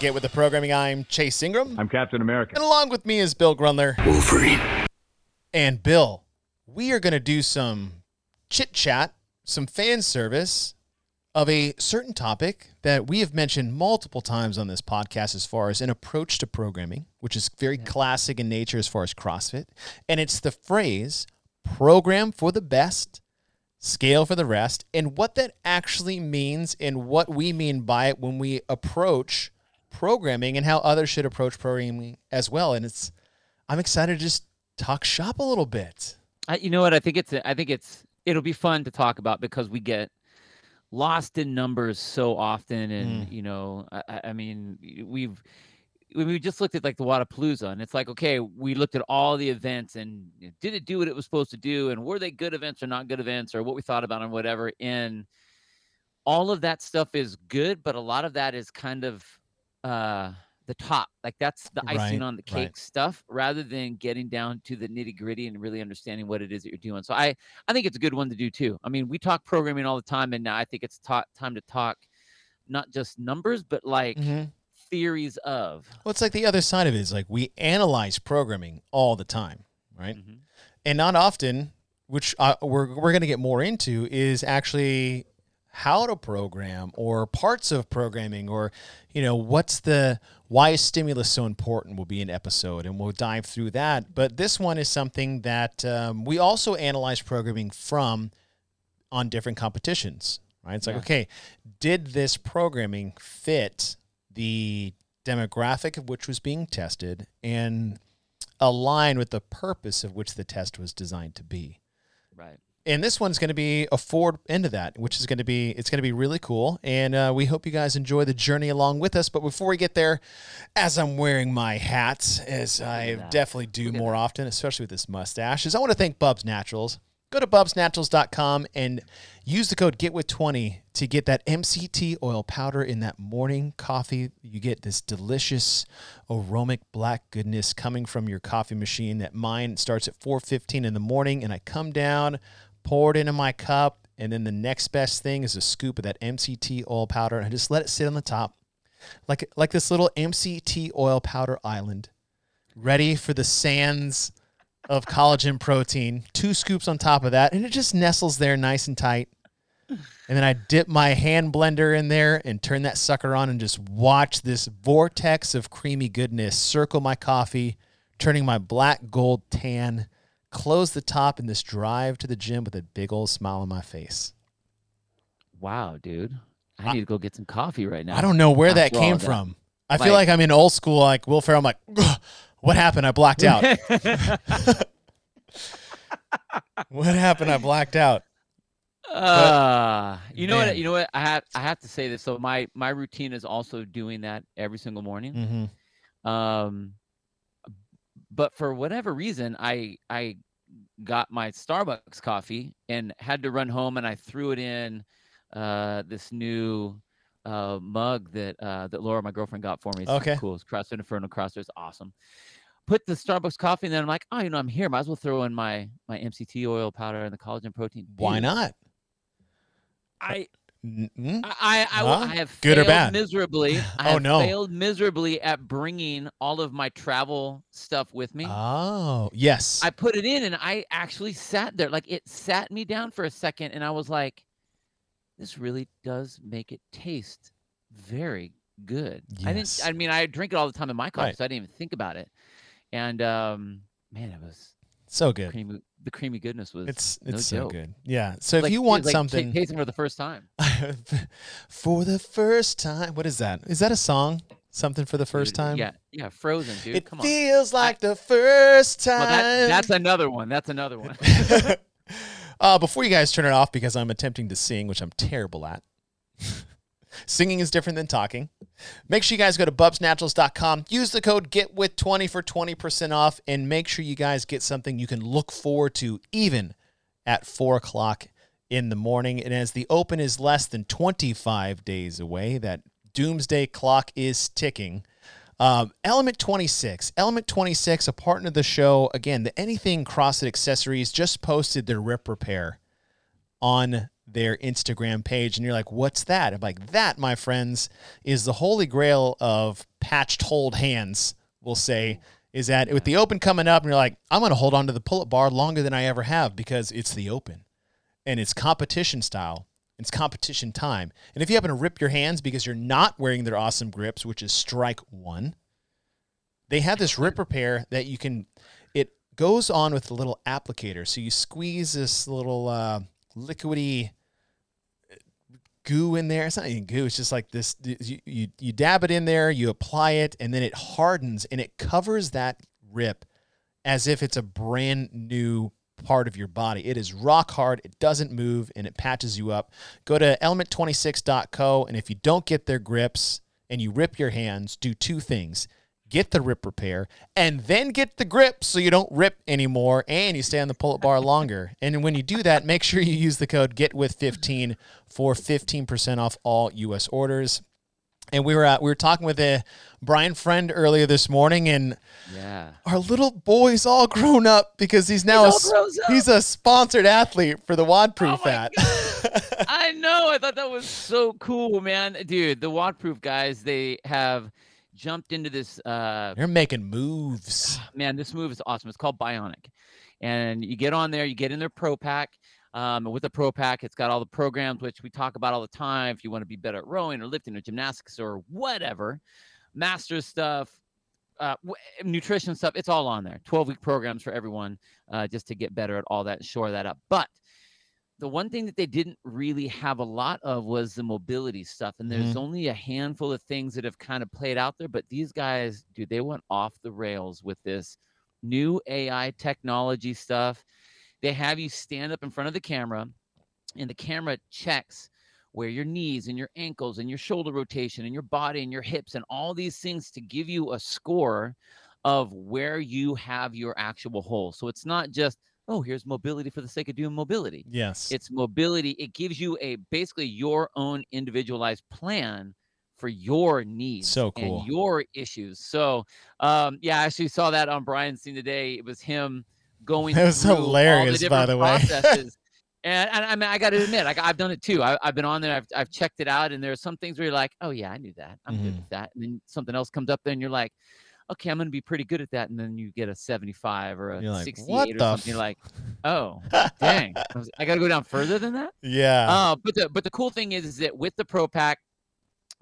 back Get With The Programming. I'm Chase Ingraham. I'm Captain America. And along with me is Bill Grundler. Wolverine. And Bill, we are going to do some chit chat, some fan service of a certain topic that we have mentioned multiple times on this podcast as far as an approach to programming, which is very classic in nature as far as CrossFit. And it's the phrase program for the best, scale for the rest, and what that actually means and what we mean by it when we approach programming and how others should approach programming as well. And it's, I'm excited to just talk shop a little bit. I, you know what? I think it's I think it's it'll be fun to talk about because we get lost in numbers so often, and Mm. you know, I, I mean, we've when we just looked at like the Wodapalooza, and it's like, okay, we looked at all the events, and did it do what it was supposed to do, and were they good events or not good events, or what we thought about them, whatever. And all of that stuff is good, but a lot of that is kind of uh the top like that's the icing Right, on the right. cake stuff rather than getting down to the nitty gritty and really understanding what it is that you're doing so i i think it's a good one to do too i mean we talk programming all the time and now i think it's ta- time to talk not just numbers but like Mhm. theories of Well, it's like the other side of it is like we analyze programming all the time, right? Mhm. And not often, which uh, we're we're going to get more into, is actually how to program or parts of programming or you know what's the why is stimulus so important will be an episode and we'll dive through that. But this one is something that um, we also analyze programming from on different competitions right? It's like okay did this programming fit the demographic of which was being tested and align with the purpose of which the test was designed to be? Right and this one's going to be a forward end of that, which is going to be it's going to be really cool. And uh, we hope you guys enjoy the journey along with us. But before we get there, as I'm wearing my hats, as I definitely do more often, especially with this mustache, is I want to thank Bubs Naturals. Go to bubsnaturals.com and use the code GetWith20 to get that MCT oil powder in that morning coffee. You get this delicious aromatic black goodness coming from your coffee machine. That mine starts at 4:15 in the morning and I come down, pour it into my cup, and then the next best thing is a scoop of that MCT oil powder and I just let it sit on the top. Like like this little MCT oil powder island ready for the sands of collagen protein, two scoops on top of that, and it just nestles there nice and tight. And then I dip my hand blender in there and turn that sucker on and just watch this vortex of creamy goodness circle my coffee, turning my black gold tan, close the top, and this drive to the gym with a big old smile on my face. wow dude i need to go get some coffee right now I don't know where that came that. from. I feel Like- like I'm in old school, like Will Ferrell. I'm like, what happened? I blacked out. what happened? I blacked out. Uh, you know man. what? You know what? I have I have to say this. So my my routine is also doing that every single morning. Mm-hmm. Um, but for whatever reason, I I got my Starbucks coffee and had to run home, and I threw it in uh this new uh mug that uh that Laura, my girlfriend, got for me. It's Okay. cool. It's CrossFit Inferno Crosser. It's awesome. Put the Starbucks coffee, and then I'm like, oh, you know, I'm here. Might as well throw in my my MCT oil powder and the collagen protein. Why Dude, not? I Mm-mm. I I, I, Huh? I have Good or failed bad? miserably. I Oh, have no. failed miserably at bringing all of my travel stuff with me. Oh, yes. I put it in and I actually sat there. Like it sat me down for a second and I was like, this really does make it taste very good. Yes. I didn't I mean I drink it all the time in my coffee, Right. so I didn't even think about it. And um man, it was so good. creamy the creamy goodness was It's no it's so joke. good. Yeah. So if like- you want like something tasting for the first time. for the first time, what is that? Is that a song? Something for the first Dude, time? Yeah, yeah, frozen, dude. It Come on. feels like the first time. Well, that, that's another one. That's another one. uh, before you guys turn it off, because I'm attempting to sing, which I'm terrible at. Singing is different than talking. Make sure you guys go to bubsnaturals.com. Use the code GETWIT20 for 20% off. And make sure you guys get something you can look forward to even at 4 o'clock in the morning. And as the open is less than 25 days away, that doomsday clock is ticking. Um, Element 26. Element 26, a partner of the show. Again, the Anything CrossFit Accessories just posted their rip repair on their Instagram page and you're like, what's that? I'm like, that, my friends, is the holy grail of patched hold hands, we'll say. Is that with the open coming up, and you're like, I'm going to hold on to the pull up bar longer than I ever have because it's the open and it's competition style. It's competition time. And if you happen to rip your hands because you're not wearing their awesome grips, which is strike one, they have this rip repair that you can, it goes on with a little applicator. So you squeeze this little uh, liquidy goo in there. It's not even goo. It's just like this. You, you, you dab it in there, you apply it, and then it hardens and it covers that rip as if it's a brand new part of your body. It is rock hard, it doesn't move, and it patches you up. Go to element26.co, and if you don't get their grips and you rip your hands, do two things. Get the rip repair and then get the grip so you don't rip anymore and you stay on the pull up bar longer. And when you do that, make sure you use the code GETWITH15 for 15% off all US orders. And we were uh, we were talking with a Brian friend earlier this morning, and Yeah. our little boy's all grown up because he's now He's a, all s- grown up. he's a sponsored athlete for the WODProof Oh my hat. I know. I thought that was so cool, man. Dude, the WODProof guys, they have jumped into this uh You're making moves. man, this move is awesome. It's called Bionic. And you get on there, you get in their pro pack. Um, and with the pro pack, it's got all the programs which we talk about all the time. If you want to be better at rowing or lifting or gymnastics or whatever, master stuff, uh, w- nutrition stuff, it's all on there. 12 week programs for everyone uh, just to get better at all that and shore that up. But the one thing that they didn't really have a lot of was the mobility stuff. And there's mm-hmm. only a handful of things that have kind of played out there. But these guys, dude, they went off the rails with this new AI technology stuff. They have you stand up in front of the camera, and the camera checks where your knees and your ankles and your shoulder rotation and your body and your hips and all these things to give you a score of where you have your actual hole. So it's not just, oh, here's mobility for the sake of doing mobility Yes. it's mobility it gives you a basically your own individualized plan for your needs So cool. and your issues so um yeah i actually saw that on brian's scene today it was him going That was through all the hilarious, by the way. processes and, and i mean i gotta admit like, i've done it too I, i've been on there I've, I've checked it out and there's some things where you're like oh yeah i knew that i'm good Mhm. with that and then something else comes up there and you're like okay i'm gonna be pretty good at that and then you get a 75 or a like, 68 or something you're f-" like oh dang I, was- I gotta go down further than that yeah. uh, but the but the cool thing is, is that with the Pro Pack,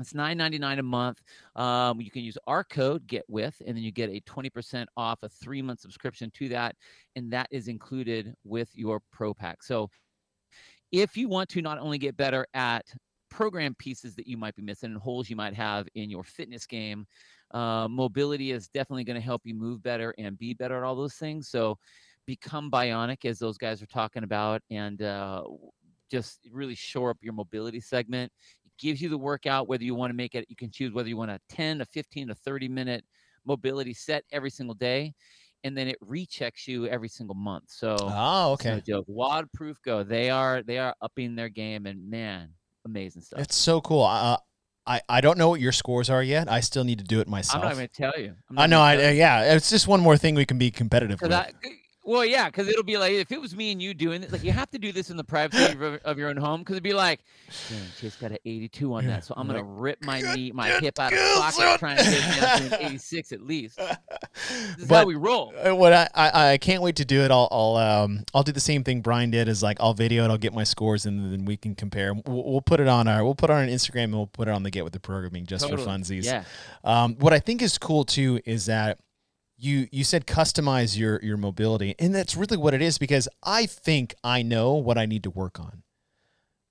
it's nine ninety nine a month. Um, you can use our code Get With, and then you get a twenty percent off a three month subscription to that, and that is included with your Pro Pack. So, if you want to not only get better at program pieces that you might be missing and holes you might have in your fitness game, uh, mobility is definitely going to help you move better and be better at all those things. So, become bionic as those guys are talking about, and uh, just really shore up your mobility segment. It gives you the workout, whether you want to make it, you can choose whether you want a 10, a 15, a 30 minute mobility set every single day. And then it rechecks you every single month. So oh, okay. joke. WODProof Go. They are they are upping their game and man, amazing stuff. It's so cool. Uh, I I don't know what your scores are yet. I still need to do it myself. I'm not going to tell you. I know. I uh, yeah. It's just one more thing we can be competitive with. I- well, yeah, because it'll be like if it was me and you doing it, like you have to do this in the privacy of, your- of your own home, because it'd be like, man, Chase got an 82 on Yeah, that, so I'm gonna like, rip my knee, my hip out of up. trying to get down to an 86 at least. This is how but we roll. uh, what I, I I can't wait to do it. I'll I'll um I'll do the same thing Brian did. Is like I'll video it. I'll get my scores and then we can compare. We'll, we'll put it on our we'll put it on Instagram and we'll put it on the Get with the Programming just Totally. for funsies. Yeah, Um, what I think is cool too is that you you said customize your your mobility, and that's really what it is because I think I know what I need to work on.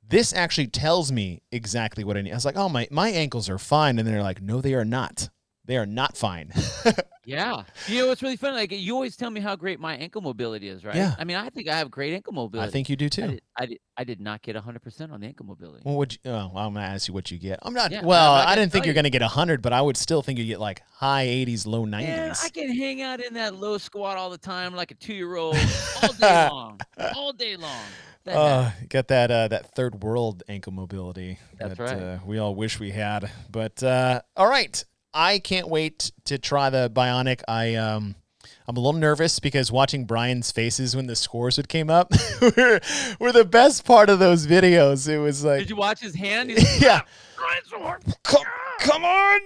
This actually tells me exactly what I need. I was like, oh my my ankles are fine, and they're like, no, they are not. They are not fine. yeah. You know what's really funny? Like you always tell me how great my ankle mobility is, right? Yeah. I mean, I think I have great ankle mobility. I think you do I too. did, I did. I did not get 100 percent on the ankle mobility. Well, would you, oh, well, I'm gonna ask you what you get. I'm not. Yeah, well, I'm not I didn't think you're gonna get hundred, but I would still think you get like high 80s, low 90s. Man, I can hang out in that low squat all the time like a two year old all day long, all day long. Heck? Uh, got that uh, that third world ankle mobility That's that right. uh, we all wish we had. But uh, all right, I can't wait to try the Bionic. I um, I'm a little nervous because watching Brian's faces when the scores would came up were, were the best part of those videos. It was like, Did you watch his hand? He's yeah, Brian's so hard. come, come on,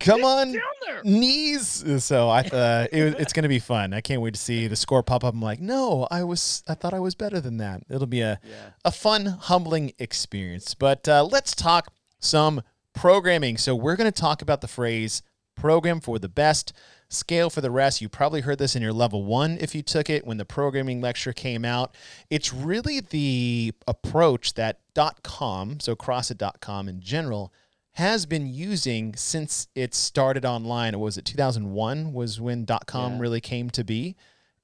come on, knees. So I, uh, it, it's gonna be fun. I can't wait to see the score pop up. I'm like, no, I was, I thought I was better than that. It'll be a, Yeah. a fun, humbling experience. But uh, let's talk some programming. So we're going to talk about the phrase program for the best, scale for the rest. You probably heard this in your level one if you took it when the programming lecture came out. It's really the approach that .com, so CrossFit.com in general, has been using since it started online. Was it 2001 was when .com Yeah. really came to be?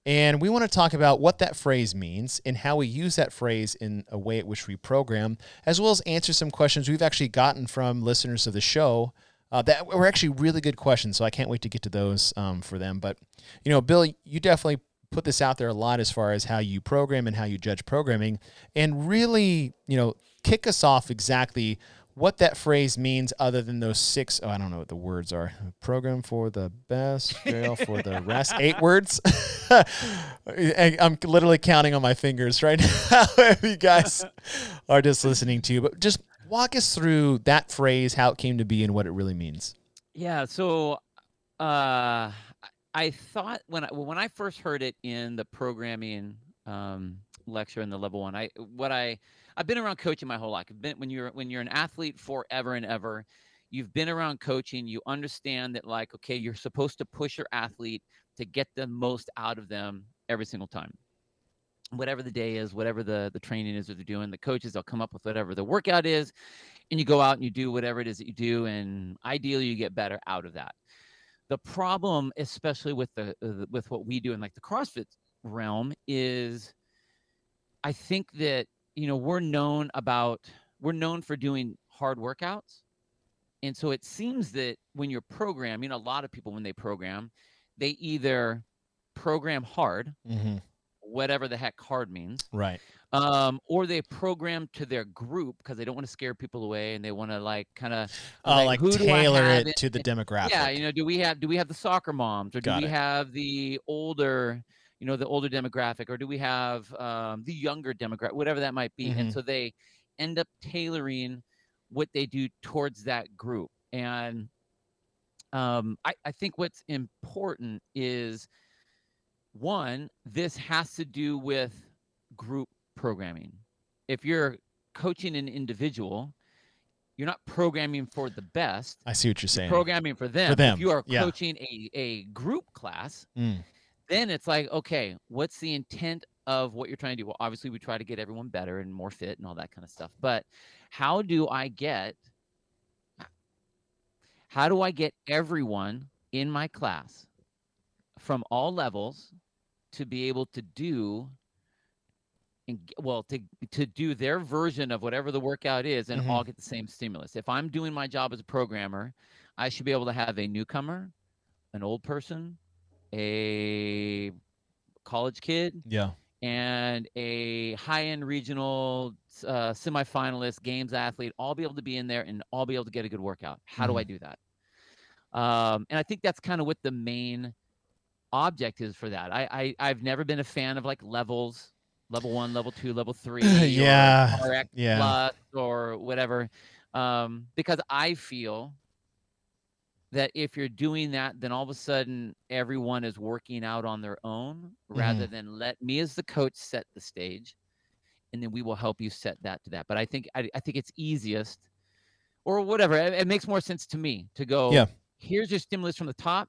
And we want to talk about what that phrase means and how we use that phrase in a way at which we program, as well as answer some questions we've actually gotten from listeners of the show uh, that were actually really good questions. So I can't wait to get to those um, for them. But, you know, Bill, you definitely put this out there a lot as far as how you program and how you judge programming, and really, you know, kick us off exactly what that phrase means other than those six oh, I don't know what the words are. Program for the best, scale for the rest. Eight words. I'm literally counting on my fingers right now if you guys are just listening to. You. But just walk us through that phrase, how it came to be and what it really means. Yeah. So, uh, I- I thought when I when I first heard it in the programming um, lecture in the level one, I what I I've been around coaching my whole life. I've been when you're when you're an athlete forever and ever, you've been around coaching. You understand that like okay, you're supposed to push your athlete to get the most out of them every single time. Whatever the day is, whatever the the training is that they're doing, the coaches they'll come up with whatever the workout is, and you go out and you do whatever it is that you do, and ideally you get better out of that. The problem, especially with the with what we do in like the CrossFit realm, is I think that you know we're known about we're known for doing hard workouts, and so it seems that when you're programming, a lot of people when they program, they either program hard, Mm-hmm. whatever the heck hard means, Right. um, or they program to their group because they don't want to scare people away and they want to like kind of Uh, like, who tailor it in- to the demographic. yeah, you know, do we have do we have the soccer moms or do we it. have the older, you know, the older demographic or do we have um, the younger demographic, whatever that might be, Mhm. and so they end up tailoring what they do towards that group. And um, I, I think what's important is one, this has to do with group programming. If you're coaching an individual, you're not programming for the best I see what you're saying. programming for them. For them, If you are yeah. coaching a, a group class, Mm. Then it's like, okay, what's the intent of what you're trying to do? Well, obviously, we try to get everyone better and more fit and all that kind of stuff. But how do I get how do I get everyone in my class from all levels to be able to do and well to to do their version of whatever the workout is and Mhm. all get the same stimulus. If I'm doing my job as a programmer, I should be able to have a newcomer, an old person, a college kid, Yeah. and a high-end regional s- uh, semifinalist, games athlete, all be able to be in there and all be able to get a good workout. How do I do that? Um, and I think that's kind of what the main object is for that. I, I I've never been a fan of like levels, level one, level two, level three, or Yeah, RX yeah. plus or whatever, um, because I feel that if you're doing that, then all of a sudden everyone is working out on their own rather Mm-hmm. than let me as the coach set the stage, and then we will help you set that to that. But I think I, I think it's easiest, or whatever. It, it makes more sense to me to go. Yeah. Here's your stimulus from the top,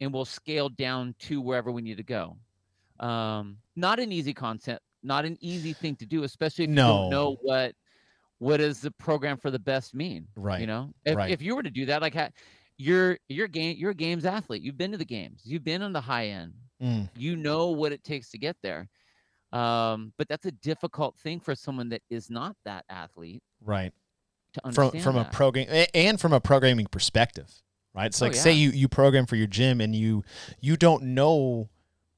and we'll scale down to wherever we need to go. Um, not an easy concept, not an easy thing to do, especially if you No. don't know what what does the program for the best mean. Right. You know, if, right. if you were to do that, like you're you're game you're a games athlete. You've been to the games. You've been on the high end. Mm. You know what it takes to get there. Um, but that's a difficult thing for someone that is not that athlete Right. to understand. from a that. program and from a programming perspective, right? It's Oh, like say you you program for your gym and you you don't know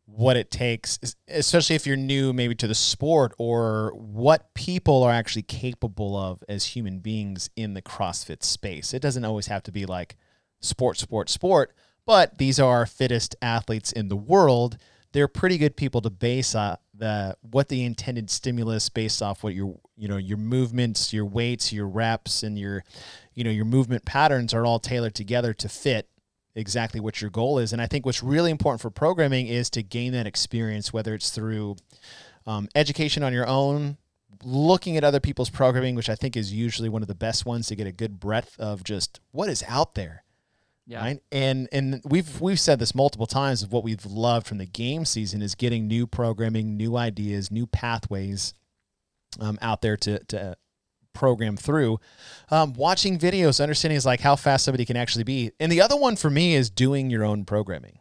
what it takes, especially if you're new maybe to the sport or what people are actually capable of as human beings in the CrossFit space. It doesn't always have to be like sport, sport, sport, but these are fittest athletes in the world. They're pretty good people to base uh, the what the intended stimulus based off what your you know your movements, your weights, your reps, and your you know your movement patterns are all tailored together to fit exactly what your goal is. And I think what's really important for programming is to gain that experience, whether it's through um, education on your own, looking at other people's programming, which I think is usually one of the best ones to get a good breadth of just what is out there. Yeah. Right. And and we've we've said this multiple times of what we've loved from the game season is getting new programming, new ideas, new pathways um, out there to to program through. Um, watching videos, understanding is like how fast somebody can actually be. And the other one for me is doing your own programming.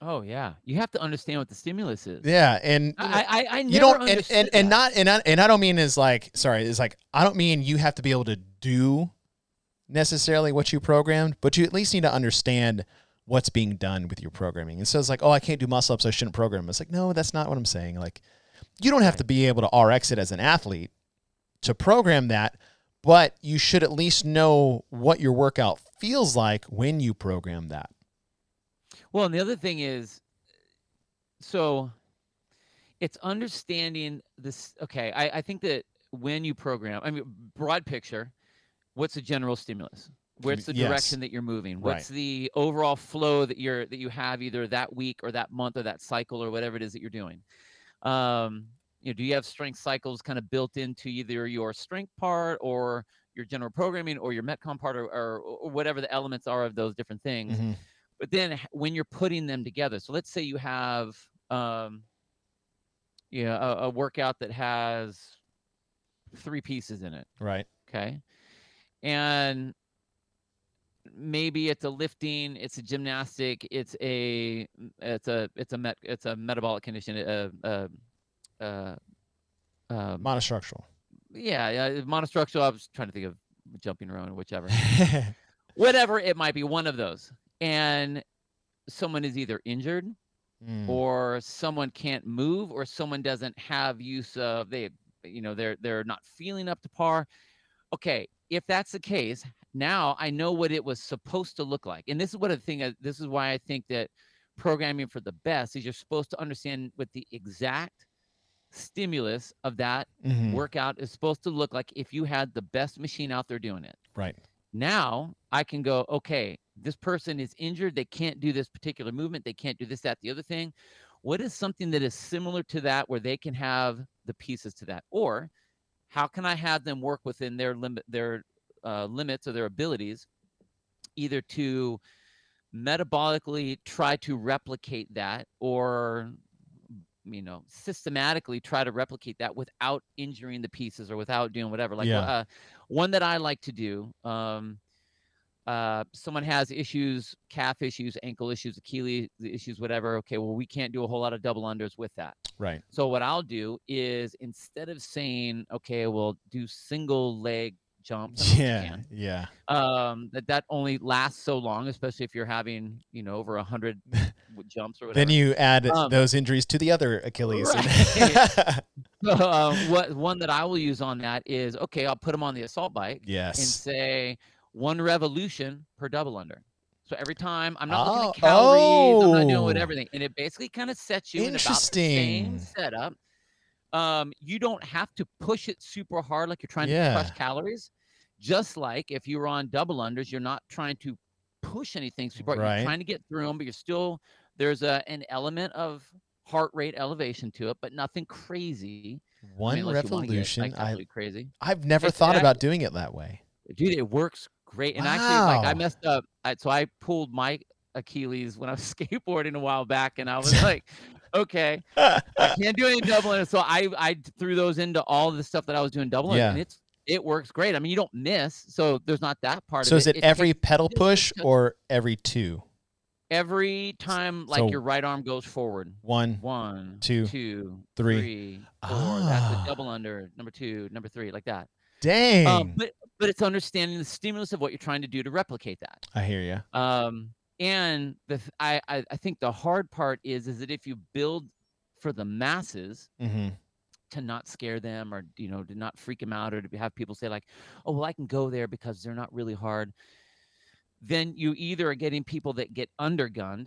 Oh yeah. You have to understand what the stimulus is. Yeah, and I I, I you don't and, and, and not and I, and I don't mean is like sorry it's like I don't mean you have to be able to do necessarily what you programmed, but you at least need to understand what's being done with your programming. And so it's like, oh, I can't do muscle ups, so I shouldn't program. It's like, no, that's not what I'm saying. Like, you don't have to be able to RX it as an athlete to program that, but you should at least know what your workout feels like when you program that. Well, and the other thing is, so it's understanding this. Okay, I, I think that when you program, I mean, broad picture, what's the general stimulus? What's the Yes. direction that you're moving? Right. What's the overall flow that you're that you have either that week or that month or that cycle or whatever it is that you're doing? Um, you know, do you have strength cycles kind of built into either your strength part or your general programming or your metcon part or, or, or whatever the elements are of those different things? Mhm. but then when you're putting them together so let's say you have um you know a, a workout that has three pieces in it Right. okay and maybe it's a lifting it's a gymnastic it's a it's a it's a met, it's a metabolic condition uh uh uh um, Monostructural. yeah yeah monostructural i was trying to think of jumping around whichever whatever it might be one of those and someone is either injured Mm. or someone can't move or someone doesn't have use of they you know they're they're not feeling up to par okay if that's the case now i know what it was supposed to look like and this is what the thing this is why i think that programming for the best is you're supposed to understand what the exact stimulus of that Mhm. workout is supposed to look like if you had the best machine out there doing it Right. now I can go, okay, this person is injured. They can't do this particular movement. They can't do this, that, the other thing. What is something that is similar to that where they can have the pieces to that? Or how can I have them work within their limit, their uh, limits or their abilities, either to metabolically try to replicate that or you know systematically try to replicate that without injuring the pieces or without doing whatever like Yeah. uh, one that i like to do um uh someone has issues calf issues ankle issues achilles issues whatever okay well we can't do a whole lot of double unders with that Right. so what i'll do is instead of saying okay we'll do single leg jumps I know you Yeah. Yeah. um that that only lasts so long especially if you're having you know over a hundred jumps or whatever Then you add Um, those injuries to the other Achilles. Right. So, um, what one that I will use on that is okay. I'll put them on the assault bike Yes. and say one revolution per double under. So every time I'm not looking Oh, at calories, I'm not doing what oh. everything, and it basically kind of sets you in about the same Interesting. setup. Um, you don't have to push it super hard like you're trying to crush calories. Just like if you were on double unders, you're not trying to push anything super. Right. You're trying to get through them, but you're still there's a an element of heart rate elevation to it, but nothing crazy. I One mean, unless get, revolution. like, I, crazy. I've never It's thought about doing it that way. Dude, it works great. And actually, like I messed up. I, so I pulled my Achilles when I was skateboarding a while back, and I was like, okay, I can't do any double under. So I I threw those into all the stuff that I was doing double under, and it's it works great. I mean, you don't miss, so there's not that part of it so is it. it every takes pedal push or every two? every time like So- your right arm goes forward? One. One, Two, two, three. three, four. That's Ah. a double under. Number two, number three, like that. Dang. Um, but but it's understanding the stimulus of what you're trying to do to replicate that. I hear you. Um, and the I, I I think the hard part is is that if you build for the masses hmm to not scare them or you know to not freak them out or to have people say like, oh well I can go there because they're not really hard. then you either are getting people that get undergunned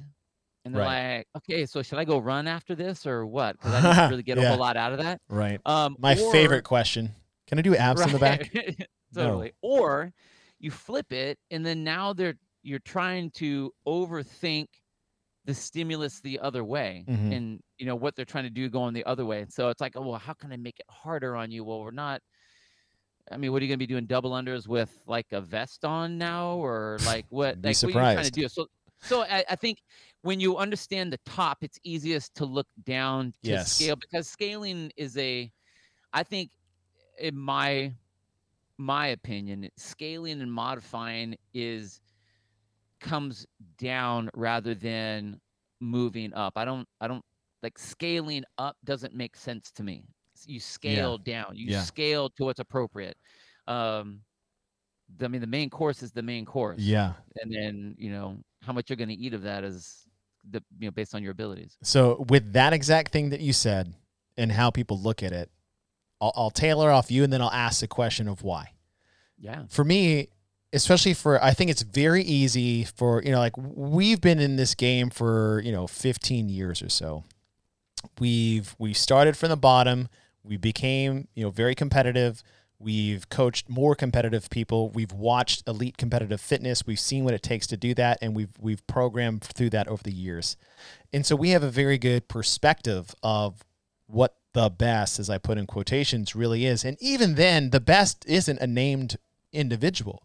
and they're like, okay, so should I go run after this or what? Because I didn't really get Yeah. a whole lot out of that. Right. Um, My or- favorite question. Can I do abs in the back? Right. No. totally. Or you flip it, and then now they're you're trying to overthink the stimulus the other way, Mhm. and you know what they're trying to do going the other way. And so it's like, oh well, how can I make it harder on you? Well, we're not. I mean, what are you gonna be doing double unders with like a vest on now, or like what? Be like what are you trying to surprised. do? So, so I, I think when you understand the top, it's easiest to look down to Yes. scale because scaling is a, I think, in my my opinion, scaling and modifying is comes down rather than moving up. I don't I don't like scaling up doesn't make sense to me. You scale down. You Yeah. scale to what's appropriate. Um the- I mean the main course is the main course. Yeah. And then, you know, how much you're going to eat of that is the you know based on your abilities. So with that exact thing that you said and how people look at it, I'll, I'll tailor off you and then I'll ask the question of why. Yeah. for me, especially for I think it's very easy for you know like we've been in this game for you know 15 years or so. We've we started from the bottom. We became you know very competitive. We've coached more competitive people. We've watched elite competitive fitness. We've seen what it takes to do that, and we've we've programmed through that over the years. And so we have a very good perspective of what the best, as I put in quotations, really is. And even then, the best isn't a named individual.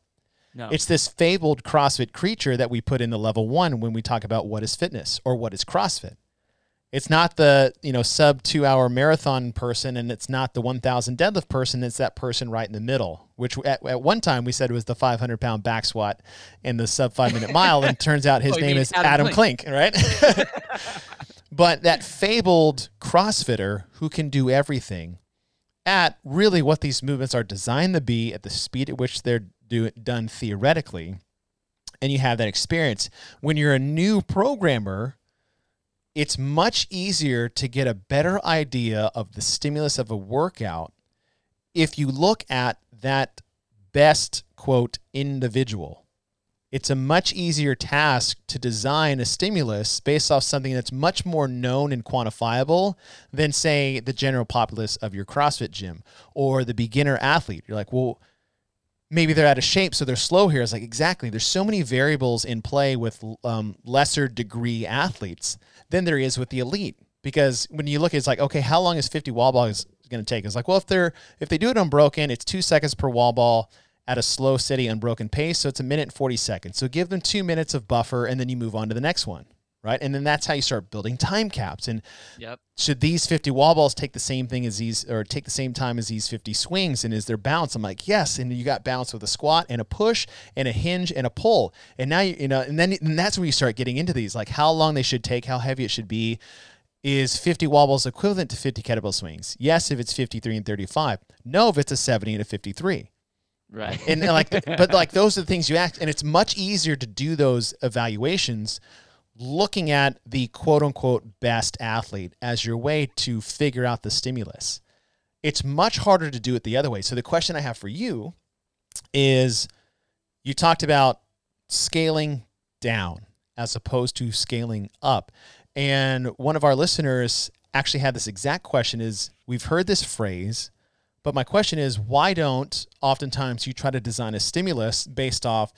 No. It's this fabled CrossFit creature that we put in the level one when we talk about what is fitness or what is CrossFit. It's not the you know sub two hour marathon person, and it's not the one thousand deadlift person. It's that person right in the middle, which at, at one time we said was the five hundred pound back squat and the sub five minute mile, and turns out his Oh, name is Adam, Adam Klink, right? but that fabled CrossFitter who can do everything at really what these movements are designed to be at the speed at which they're do, done theoretically, and you have that experience. When you're a new programmer, it's much easier to get a better idea of the stimulus of a workout if you look at that best quote individual. It's a much easier task to design a stimulus based off something that's much more known and quantifiable than, say, the general populace of your CrossFit gym or the beginner athlete. You're like, well, maybe they're out of shape, so they're slow here. It's like, exactly. There's so many variables in play with um, lesser degree athletes than there is with the elite. Because when you look, at it's like, okay, how long is 50 wall balls going to take? It's like, well, if they're if they do it unbroken, it's two seconds per wall ball at a slow, steady, unbroken pace. So it's a minute and 40 seconds. So give them two minutes of buffer, and then you move on to the next one, right? And then that's how you start building time caps. And Yep. should these 50 wall balls take the same thing as these or take the same time as these 50 swings and is there balance i'm like yes and you got balance with a squat and a push and a hinge and a pull and now you, you know and then and that's where you start getting into these like how long they should take how heavy it should be is 50 wobbles equivalent to 50 kettlebell swings yes if it's 53 and 35 no if it's a 70 and a 53 Right. and and like but like those are the things you ask and it's much easier to do those evaluations looking at the quote unquote best athlete as your way to figure out the stimulus. It's much harder to do it the other way. So the question i have for you is you talked about scaling down as opposed to scaling up. And one of our listeners actually had this exact question is we've heard this phrase but my question is, why don't oftentimes you try to design a stimulus based off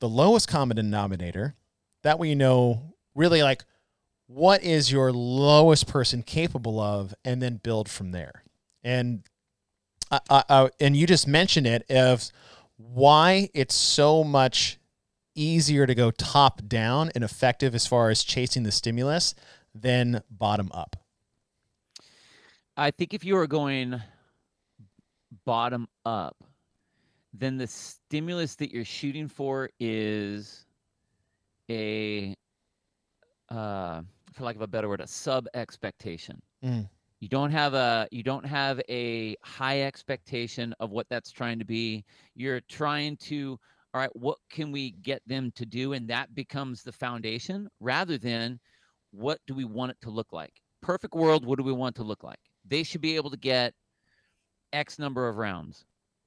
the lowest common denominator? That way you know really like what is your lowest person capable of, and then build from there. And I, I, I, and you just mentioned it of why it's so much easier to go top down and effective as far as chasing the stimulus than bottom up. I think if you are going bottom up, then the stimulus that you're shooting for is a, uh, for lack of a better word, a sub expectation. Mm. You don't have a you don't have a high expectation of what that's trying to be. You're trying to all right, what can we get them to do? And that becomes the foundation rather than what do we want it to look like? Perfect world, what do we want it to look like? They should be able to get X number of rounds.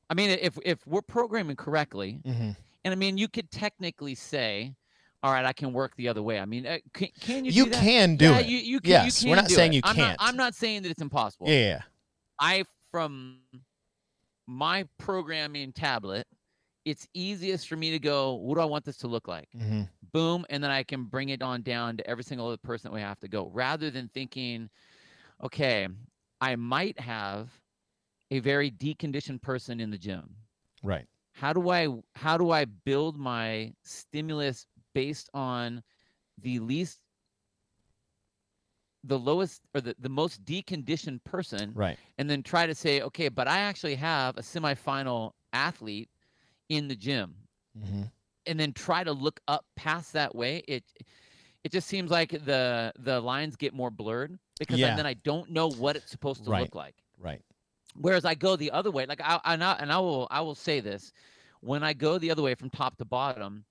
I mean, if if we're programming correctly, Mm-hmm. And I mean, you could technically say, all right, I can work the other way. I mean, uh, can, can you You do can do yeah, it. You, you can, Yes, you we're not saying it. you I'm can't. Not, I'm not saying that it's impossible. yeah. I from my programming tablet, it's easiest for me to go, what do I want this to look like? hmm Boom, and then I can bring it on down to every single other person that we have to go, rather than thinking, okay, I might have a very deconditioned person in the gym. Right. How do I how do I build my stimulus based on the least the lowest or the, the most deconditioned person Right. and then try to say, okay, but I actually have a semifinal athlete in the gym, hmm and then try to look up past that way. It it just seems like the the lines get more blurred because Yeah. then, then I don't know what it's supposed to Right. look like. Right. Whereas I go the other way, like I and I, and I will I will say this, when I go the other way from top to bottom,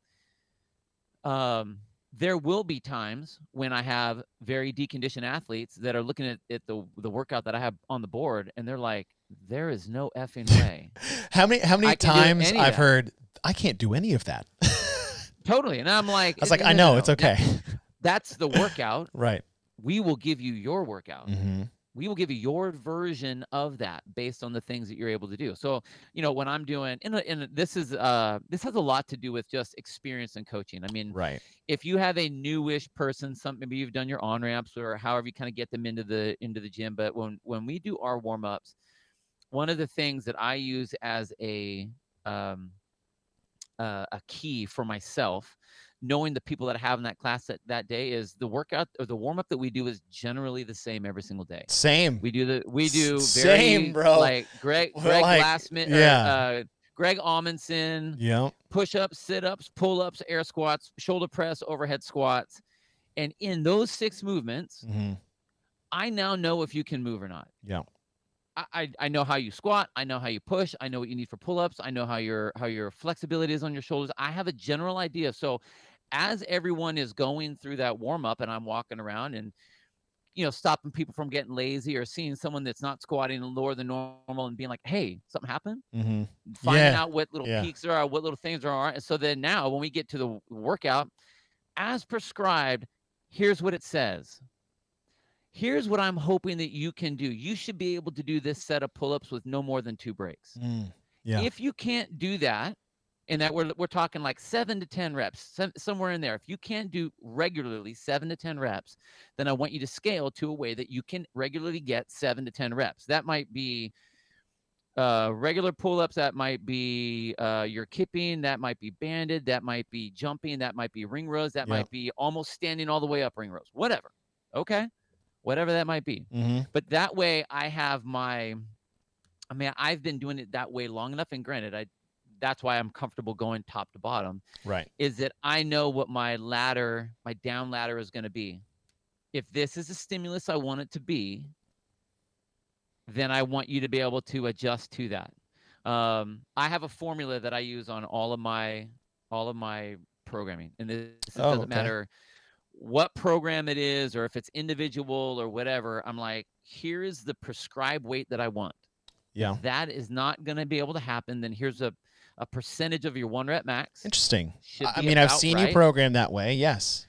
um, there will be times when I have very deconditioned athletes that are looking at, at the the workout that I have on the board, and they're like, "There is no effing way." How many how many I times I've heard I can't do any of that. Totally, and I'm like, I was like, "No, I know no, it's okay. That- that's the workout. right. We will give you your workout. hmm we will give you your version of that based on the things that you're able to do. So, you know, when I'm doing, and, and this is, uh, this has a lot to do with just experience and coaching. I mean, Right. if you have a newish person, some maybe you've done your on ramps or however you kind of get them into the into the gym. But when when we do our warm ups, one of the things that I use as a um, uh, a key for myself, knowing the people that I have in that class that, that day is the workout or the warm up that we do is generally the same every single day. Same. We do the we do very same, bro. like Greg Greg like- Glassman yeah. or, uh, Greg Amundson, yeah. push ups, sit ups, pull ups, air squats, shoulder press, overhead squats. And in those six movements, hmm I now know if you can move or not. Yeah. I, I, know how you squat. I know how you push. I know what you need for pull ups. I know how your how your flexibility is on your shoulders. I have a general idea. So as everyone is going through that warm up and I'm walking around and you know stopping people from getting lazy or seeing someone that's not squatting lower than normal and being like, hey, something happened? hmm finding Yeah, out what little yeah. peaks there are, what little things there are. And so then now when we get to the workout, as prescribed, here's what it says. Here's what I'm hoping that you can do. You should be able to do this set of pull-ups with no more than two breaks. Mm. Yeah. If you can't do that, and that we're we're talking like seven to ten reps, some, somewhere in there. If you can't do regularly seven to ten reps, then I want you to scale to a way that you can regularly get seven to ten reps. That might be uh, regular pull-ups. That might be uh, your kipping. That might be banded. That might be jumping. That might be ring rows. That Yeah. might be almost standing all the way up ring rows. Whatever. Okay, whatever that might be. hmm But that way, I have my. I mean, I've been doing it that way long enough, and granted, I. That's why I'm comfortable going top to bottom. Right. Is that I know what my ladder, my down ladder is going to be. If this is a stimulus I want it to be, then I want you to be able to adjust to that. Um, I have a formula that I use on all of my all of my programming, and this, this Oh, doesn't okay. matter what program it is or if it's individual or whatever. I'm like, here is the prescribed weight that I want. Yeah. If that is not going to be able to happen, then here's a a percentage of your one rep max. Interesting. I mean, I've seen you program that way. Yes.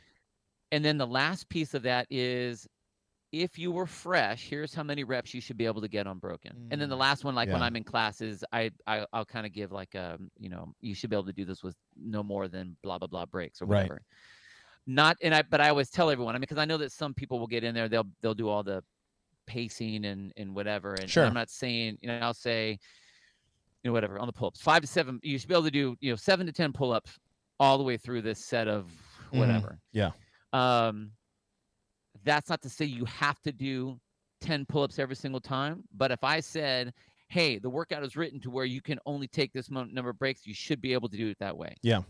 And then the last piece of that is if you were fresh, here's how many reps you should be able to get on-broken. And then the Mm, last one, like when. I'm in classes, I, I I'll kind of give like um, you know, you should be able to do this with no more than blah blah blah breaks or Right. Not and I but I always tell everyone, I mean, because I know that some people will get in there, they'll they'll do all the pacing and and whatever. And, and I'm not saying, you know, I'll say, you know, whatever, on the pull-ups. Five to seven, you should be able to do, you know, seven to ten pull-ups all the way through this set of Mhm. whatever Yeah. um that's not to say you have to do 10 pull-ups every single time but if i said hey the workout is written to where you can only take this number of breaks you should be able to do it that way Yeah.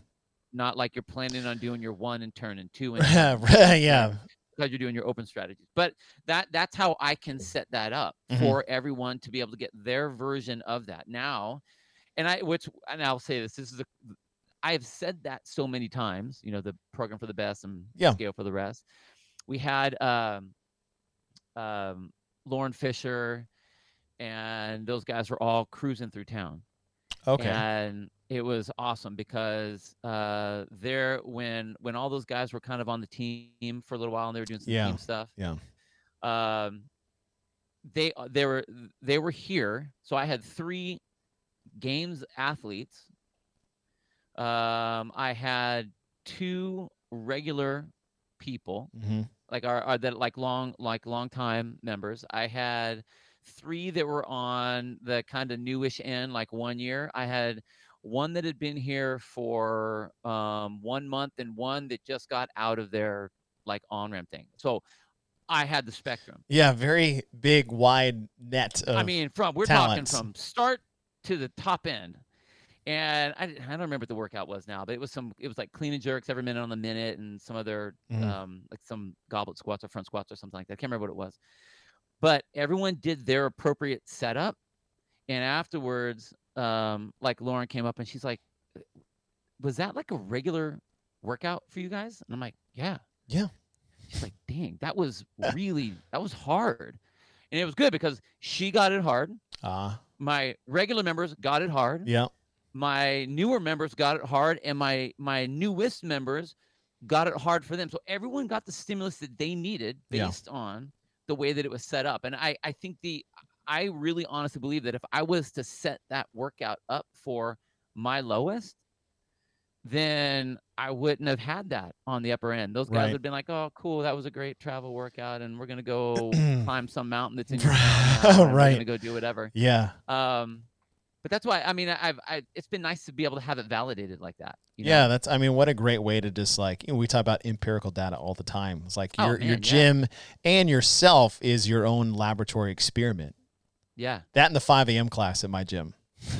Not like you're planning on doing your one and turn and two and yeah. because you're doing your open strategies but that that's how i can set that up Mhm. for everyone to be able to get their version of that now and i which and i'll say this this is a i have said that so many times you know the program for the best and Yeah. scale for the rest we had um um lauren fisher and those guys were all cruising through town Okay. and it was awesome because uh, there when when all those guys were kind of on the team for a little while and they were doing some Yeah. team stuff. Yeah. Um, they uh, they were they were here, so I had three games athletes. Um, I had two regular people hmm like our, our that like long like long time members. I had three that were on the kind of newish end, like one year. I had one that had been here for um, one month and one that just got out of their like on ramp thing. So I had the spectrum. Yeah. Very big, wide net. Of, I mean, from we're talents. talking from start to the top end. And I, I don't remember what the workout was now, but it was some it was like clean and jerks every minute on the minute and some other Mhm. um like some goblet squats or front squats or something like that. I can't remember what it was. But everyone did their appropriate setup. And afterwards, um, like Lauren came up and she's like, Was that like a regular workout for you guys? And I'm like, Yeah. Yeah. She's like, dang, that was really that was hard. And it was good because she got it hard Ah. my regular members got it hard. yeah. My newer members got it hard, and my my newest members got it hard for them. So everyone got the stimulus that they needed Yeah. based on the way that it was set up. And I I think the I really honestly believe that if I was to set that workout up for my lowest, then I wouldn't have had that on the upper end. Those guys Right. would have been like, "Oh, cool, that was a great travel workout, and we're gonna go climb some mountain that's in your Right. We're gonna go do whatever." Yeah. Um, but that's why I mean I've I, it's been nice to be able to have it validated like that. you know? Yeah, that's. I mean, what a great way to just like you know, we talk about empirical data all the time. It's like Oh, your your man, yeah. gym and yourself is your own laboratory experiment. Yeah. That in the 5 a.m. class at my gym.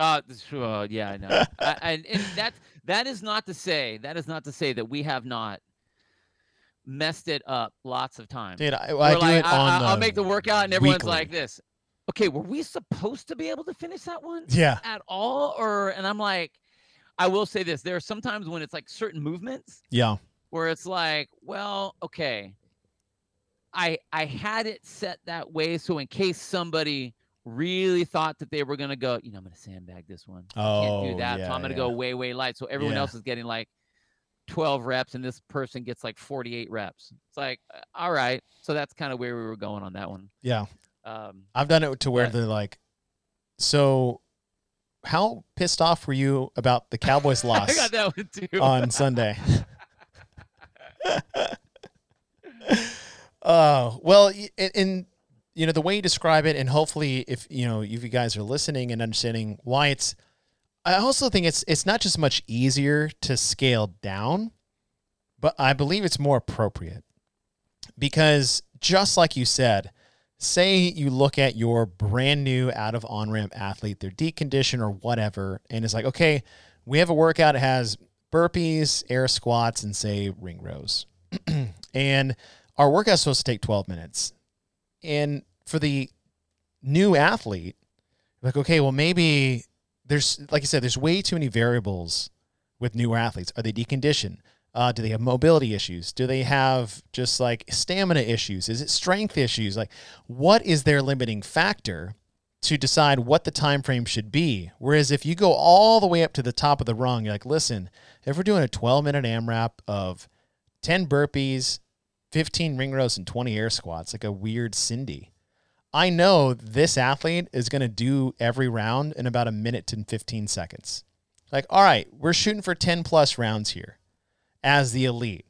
Uh, uh, yeah, I know. I, and, and that that is not to say that is not to say that we have not messed it up lots of times. Dude, I, I We're do like, it I, on. I, will make the workout, and everyone's weekly. like this. Okay, were we supposed to be able to finish that one Yeah. at all, or? And I'm like, I will say this: there are sometimes when it's like certain movements Yeah. where it's like, well, okay, I I had it set that way so in case somebody really thought that they were gonna go, you know, I'm gonna sandbag this one. I can't Oh, do that, yeah, so I'm gonna yeah. go way way light. So everyone Yeah. else is getting like 12 reps, and this person gets like 48 reps. It's like, uh, all right, so that's kind of where we were going on that one. Yeah. Um, I've done it to where they're like, so how pissed off were you about the Cowboys I loss got that one too. on Sunday? Oh, well, in you know the way you describe it, and hopefully, if you know if you guys are listening and understanding why it's, I also think it's it's not just much easier to scale down, but I believe it's more appropriate because just like you said, say you look at your brand new out of on ramp athlete, they're deconditioned or whatever, and it's like, okay, we have a workout. It has burpees, air squats, and say ring rows. and our workout's supposed to take 12 minutes. And for the new athlete, like, okay, well, maybe there's, like I said, there's way too many variables with newer athletes. Are they deconditioned? Uh, do they have mobility issues? Do they have just like stamina issues? Is it strength issues? Like, what is their limiting factor to decide what the time frame should be? Whereas if you go all the way up to the top of the rung, you're like, listen, if we're doing a 12 minute AMRAP of 10 burpees, 15 ring rows, and 20 air squats, like a weird Cindy. I know this athlete is going to do every round in about a minute and 15 seconds. Like, all right, we're shooting for 10 plus rounds here as the elite,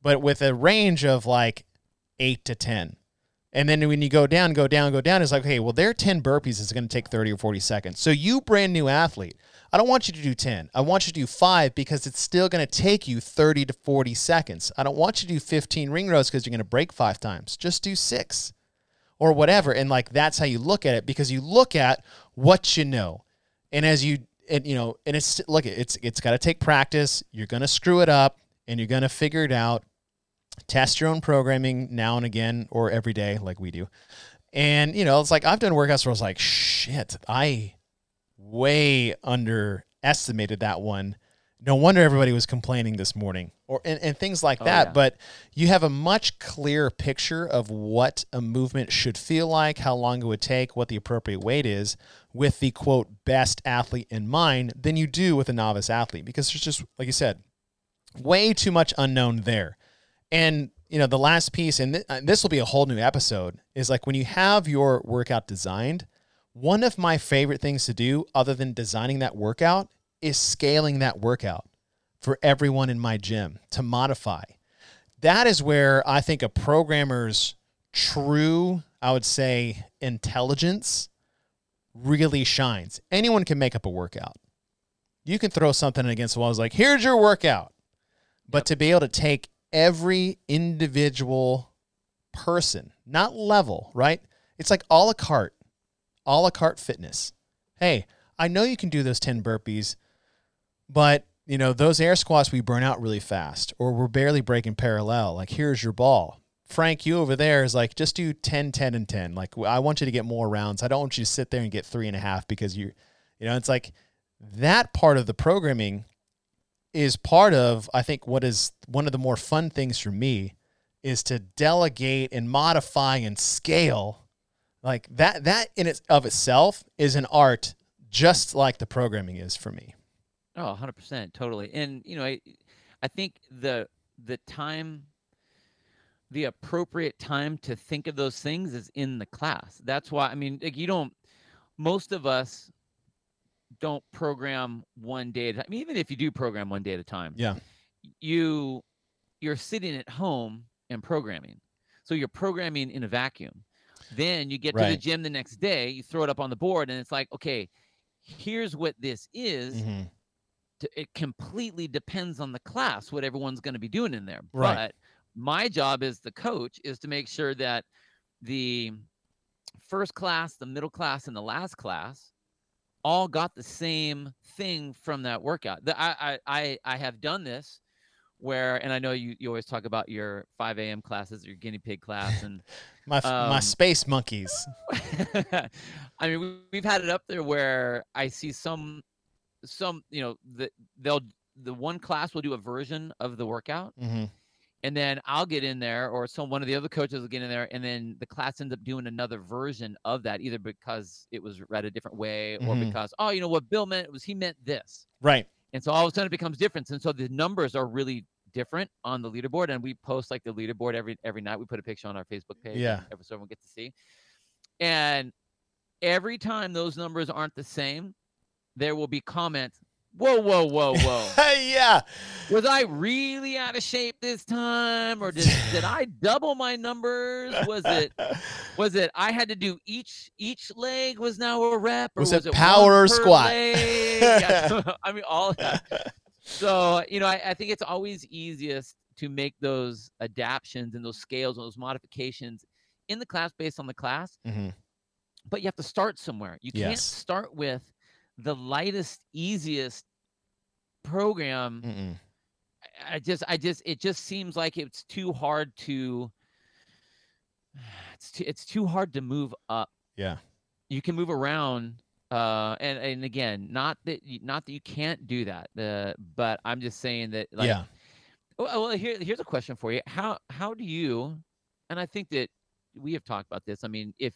but with a range of like eight to 10. And then when you go down, go down, go down, it's like, okay, well, their 10 burpees is going to take 30 or 40 seconds. So, you brand new athlete, I don't want you to do 10. I want you to do five because it's still going to take you 30 to 40 seconds. I don't want you to do 15 ring rows because you're going to break five times. Just do six or whatever. And like, that's how you look at it because you look at what you know. And as you, and you know, and it's, look, it's, it's got to take practice. You're going to screw it up and you're going to figure it out. Test your own programming now and again or every day like we do. And, you know, it's like I've done workouts where I was like, shit, I way underestimated that one. No wonder everybody was complaining this morning or and, and things like Oh, that. yeah. But you have a much clearer picture of what a movement should feel like, how long it would take, what the appropriate weight is with the quote best athlete in mind than you do with a novice athlete because there's just like you said way too much unknown there and you know the last piece and th- uh, this will be a whole new episode is like when you have your workout designed one of my favorite things to do other than designing that workout is scaling that workout for everyone in my gym to modify that is where i think a programmer's true i would say intelligence really shines. Anyone can make up a workout. You can throw something against the wall. It's like, here's your workout. But to be able to take every individual person, not level, right? It's like a la carte, a la carte fitness. Hey, I know you can do those 10 burpees, but you know, those air squats we burn out really fast or we're barely breaking parallel. Like, here's your ball. Frank, you over there is like, just do 10, 10, and 10. Like, I want you to get more rounds. I don't want you to sit there and get three and a half because you, you know, it's like that part of the programming is part of, I think, what is one of the more fun things for me is to delegate and modify and scale. Like that, that in its of itself is an art, just like the programming is for me. Oh, 100%, totally. And you know, I I think the the time the appropriate time to think of those things is in the class. That's why I mean, like you don't most of us don't program one day at a time. I mean, even if you do program one day at a time, Yeah. you you're sitting at home and programming. So you're programming in a vacuum. Then you get to the gym the next day, you throw it up on the board and it's like, okay, here's what this is Mm-hmm. it completely depends on the class what everyone's going to be doing in there Right. but my job as the coach is to make sure that the first class the middle class and the last class all got the same thing from that workout the, I i i have done this where and i know you you always talk about your 5 a.m classes your guinea pig class and My f my Um, space monkeys. I mean, we, we've had it up there where I see some, some, you know, the, they'll, the one class will do a version of the workout Mm-hmm. and then I'll get in there or some, one of the other coaches will get in there and then the class ends up doing another version of that, either because it was read a different way or Mhm. because, oh, you know what Bill meant was he meant this. Right. And so all of a sudden it becomes different. And so the numbers are really different on the leaderboard. And we post like the leaderboard every every night. We put a picture on our Facebook page. Yeah. Every so everyone gets to see. And every time those numbers aren't the same, there will be comments. Whoa, whoa, whoa, whoa. Hey yeah. Was I really out of shape this time? Or did, did I double my numbers? Was it was it I had to do each each leg was now a rep? Or Was was, it it, power squat? Yeah. I mean all of that so you know I, I think it's always easiest to make those adaptions and those scales and those modifications in the class based on the class Mhm. but you have to start somewhere you can't start with the lightest easiest program Mm-mm. I- just i just it just seems like it's too hard to it's too, it's too hard to move up Yeah. you can move around uh and and again not that you, not that you can't do that uh, but i'm just saying that like yeah. well, well here, here's a question for you how how do you and i think that we have talked about this i mean if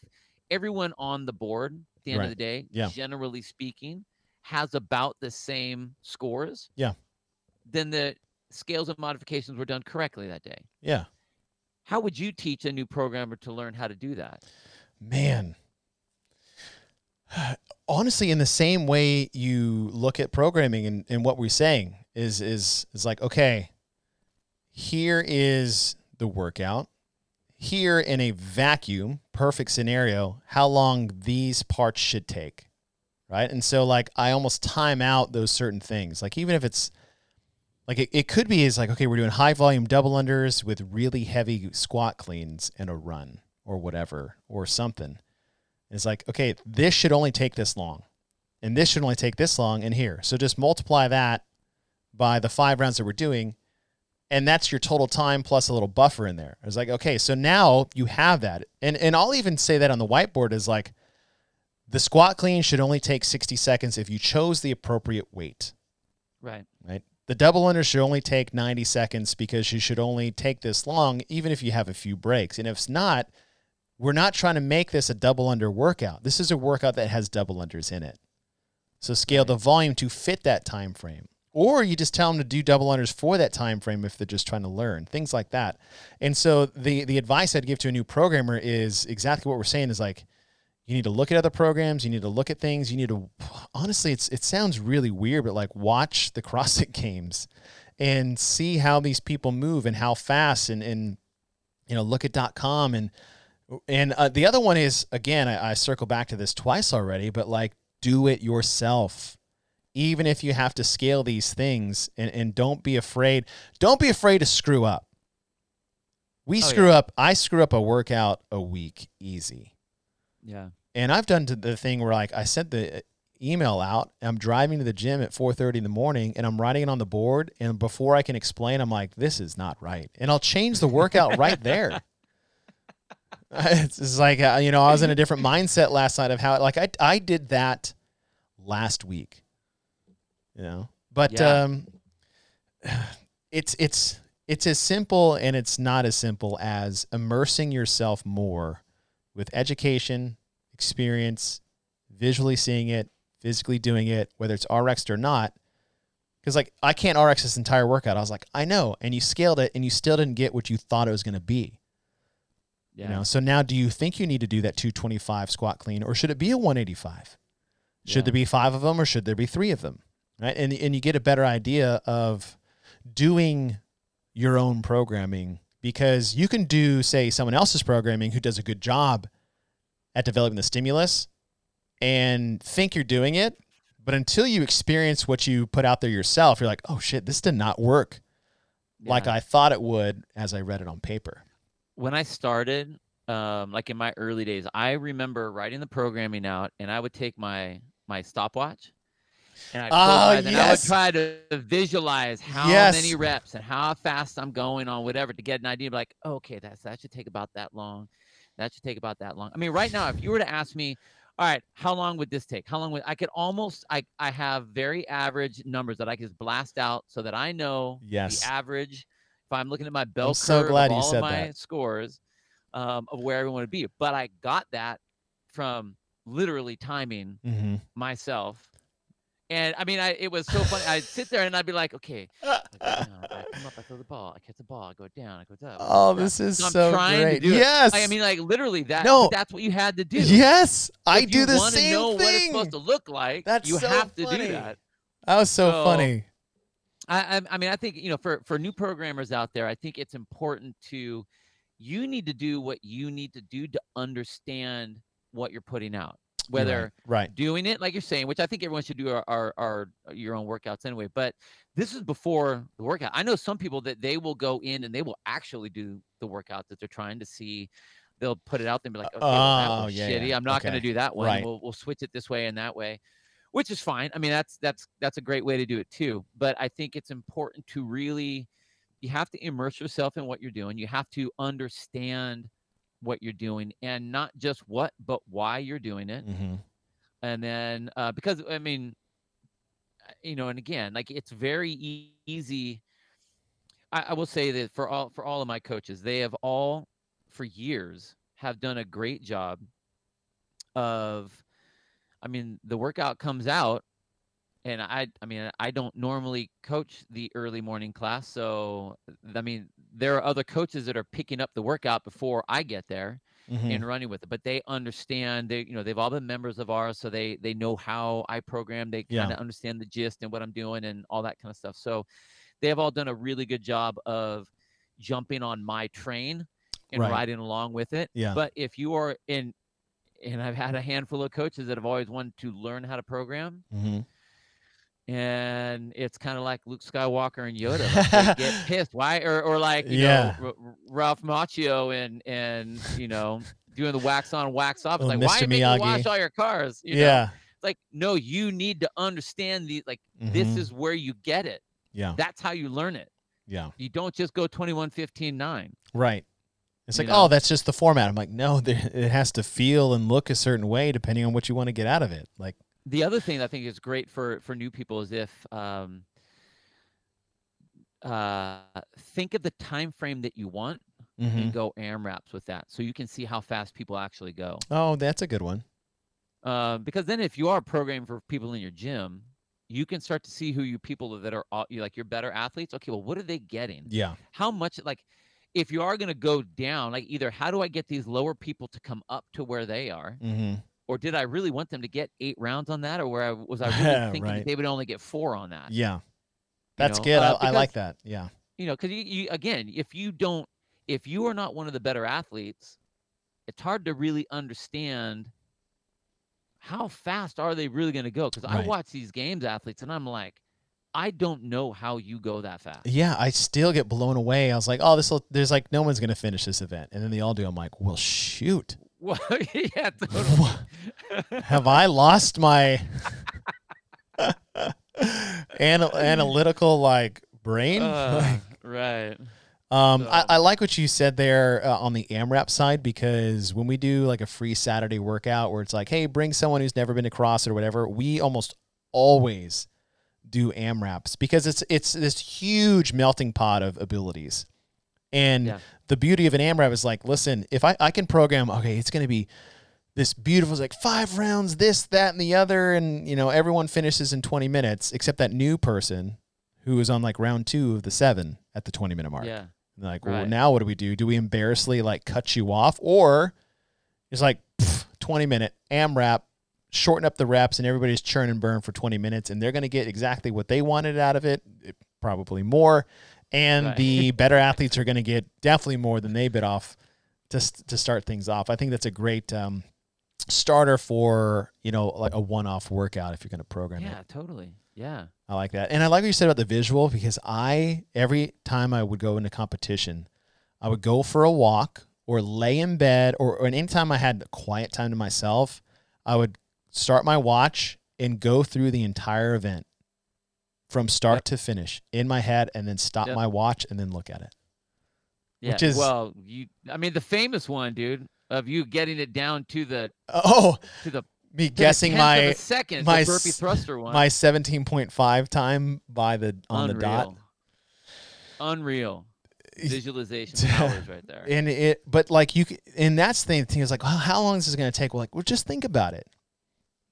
everyone on the board the end Right. of the day Yeah. generally speaking has about the same scores Yeah. then the scales and modifications were done correctly that day Yeah. how would you teach a new programmer to learn how to do that Man. Honestly, in the same way you look at programming and, and what we're saying is is is like, okay, here is the workout. Here in a vacuum, perfect scenario, how long these parts should take. Right. And so like I almost time out those certain things. Like even if it's like it, it could be is like, okay, we're doing high volume double unders with really heavy squat cleans and a run or whatever or something. It's like, okay, this should only take this long. And this should only take this long and here. So just multiply that by the five rounds that we're doing. And that's your total time plus a little buffer in there. It's like, okay, so now you have that. And and I'll even say that on the whiteboard is like the squat clean should only take 60 seconds if you chose the appropriate weight right right? The double under should only take 90 seconds because you should only take this long, even if you have a few breaks. And if it's not, we're not trying to make this a double under workout. This is a workout that has double unders in it. So scale Right. the volume to fit that time frame. Or you just tell them to do double unders for that time frame if they're just trying to learn, things like that. And so the the advice I'd give to a new programmer is exactly what we're saying is like you need to look at other programs, you need to look at things, you need to honestly it's it sounds really weird, but like watch the CrossFit games and see how these people move and how fast and and you know look at .com and and uh, the other one is again I, I circle back to this twice already but like do it yourself even if you have to scale these things and, and don't be afraid don't be afraid to screw up we Oh, screw yeah. up i screw up a workout a week easy Yeah. and I've done the thing where like I sent the uh, email out. I'm driving to the gym at 4:30 in the morning, and I'm writing it on the board. And before I can explain, I'm like, "This is not right," and I'll change the workout right there. It's like uh, you know, I was in a different mindset last night of how like I I did that last week, you know. But Yeah. um, it's it's it's as simple and it's not as simple as immersing yourself more with education, experience, visually seeing it, physically doing it, whether it's RX or not. Because like I can't RX this entire workout. I was like, I know, and you scaled it, and you still didn't get what you thought it was going to be. Yeah. You know. So now, do you think you need to do that 225 squat clean, or should it be a 185? Should Yeah. there be five of them, or should there be three of them? Right, and and you get a better idea of doing your own programming because you can do say someone else's programming who does a good job at developing the stimulus and think you're doing it but until you experience what you put out there yourself you're like oh shit this did not work like i thought it would as i read it on paper. When I started, um, like in my early days, I remember writing the programming out, and I would take my my stopwatch, and I'd my eyes, I would try to visualize how Yes. many reps and how fast I'm going on whatever to get an idea. Like, okay, that's that should take about that long. That should take about that long. I mean, right now, if you were to ask me, all right, how long would this take? How long would I could almost I I have very average numbers that I can just blast out so that I know Yes. the average. If I'm looking at my bell so curve glad of all of my that. scores um, of where everyone would be, but I got that from literally timing mm-hmm. myself. And I mean, I it was so funny. I'd sit there and I'd be like, okay, I down, I come up, I throw the ball, I catch the ball, I go down, I go up. Oh go this is So so to great do yes I mean, like literally that. No. That's what you had to do. yes i If do you the same know thing what it's supposed to look like. That's you so have to funny. do that. that was so So, funny I, I I mean I think you know for for new programmers out there, I think it's important to you need to do what you need to do to understand what you're putting out. You're right, Whether right doing it like you're saying, which I think everyone should do our, our our your own workouts anyway. But this is before the workout. I know some people that they will go in and they will actually do the workout that they're trying to see. They'll put it out there and be like, okay, well, Oh, was yeah, shitty. yeah. I'm not going to do that one. Right. We'll we'll switch it this way and that way, which is fine. I mean, that's that's that's a great way to do it too. But I think it's important to really you have to immerse yourself in what you're doing. You have to understand what you're doing and not just what but why you're doing it mm-hmm. and then uh, because I mean, uh, you know, and again, like it's very e- easy. I, I will say that for all for all of my coaches, they have all for years have done a great job of. I mean, the workout comes out, and I I mean I don't normally coach the early morning class, so I mean there are other coaches that are picking up the workout before I get there Mm-hmm. and running with it but they understand they you know they've all been members of ours so they they know how i program they kind of understand the gist and what i'm doing and all that kind of stuff so they have all done a really good job of jumping on my train and Right. riding along with it Yeah. but if you are in and i've had a handful of coaches that have always wanted to learn how to program mm-hmm. And it's kind of like Luke Skywalker and Yoda. Like get pissed. Why? Or, or like you Yeah. know R- Ralph Macchio and and you know doing the wax on wax off. It's Oh, like why Mr. you make me wash all your cars? You know? yeah It's like no, you need to understand the like this Mhm. is where you get it. yeah That's how you learn it. yeah You don't just go 21 15 9. Right. It's You like, know? oh, that's just the format. I'm like, no, there, it has to feel and look a certain way depending on what you want to get out of it. Like, the other thing I think is great for for new people is if um, uh, think of the time frame that you want Mhm. and go AMRAPs with that, so you can see how fast people actually go. Oh, that's a good one. Uh, because then if you are programming for people in your gym, you can start to see who you people that are you like your better athletes. Okay, well, what are they getting? Yeah. How much like if you are going to go down, like either how do I get these lower people to come up to where they are, Mm-hmm. Or did I really want them to get eight rounds on that, or where I, was I really thinking Right. they would only get four on that? Yeah. That's know, good. uh, I, I like that. Yeah. you know because you, you again if you don't if you are not one of the better athletes it's hard to really understand how fast are they really going to go because i watch these games athletes and i'm like i don't know how you go that fast Yeah, I still get blown away. I was like, oh, this will. There's like no one's gonna finish this event, and then they all do. I'm like, well, shoot. Well, yeah totally. Have I lost my anal- analytical like brain? Uh, right Um, I, So- I like what you said there uh, on the AMRAP side because when we do like a free Saturday workout where it's like, hey, bring someone who's never been to CrossFit or whatever, we almost always do AMRAPs because it's it's this huge melting pot of abilities. And Yeah. The beauty of an AMRAP is like, listen, if I, I can program, okay, it's going to be this beautiful, it's like five rounds, this, that, and the other. And, you know, everyone finishes in 20 minutes except that new person who is on like round two of the seven at the 20 minute mark. yeah And like, well, Right. now what do we do? Do we embarrassingly like cut you off, or it's like pff, twenty minute AMRAP, shorten up the reps, and everybody's churn and burn for twenty minutes, and they're going to get exactly what they wanted out of it, eh, probably more, and Right. the better athletes are going to get definitely more than they bit off to to start things off. I think that's a great um, starter for you know like a one off workout if you're going to program it. yeah totally yeah I like that. And I like what you said about the visual because I, every time I would go into competition, I would go for a walk or lay in bed or, or anytime I had quiet time to myself, I would start my watch and go through the entire event from start Yep. to finish in my head and then stop Yep. my watch and then look at it. yeah Which is- well you i mean the famous one dude of you getting it down to the uh, Oh, to the me to the guessing tenth my second my the burpee thruster one my 17.5 time by the on the dot. Unreal. Unreal visualization powers right there. and it but like you and that's the thing is like well, how long is this going to take well like well just think about it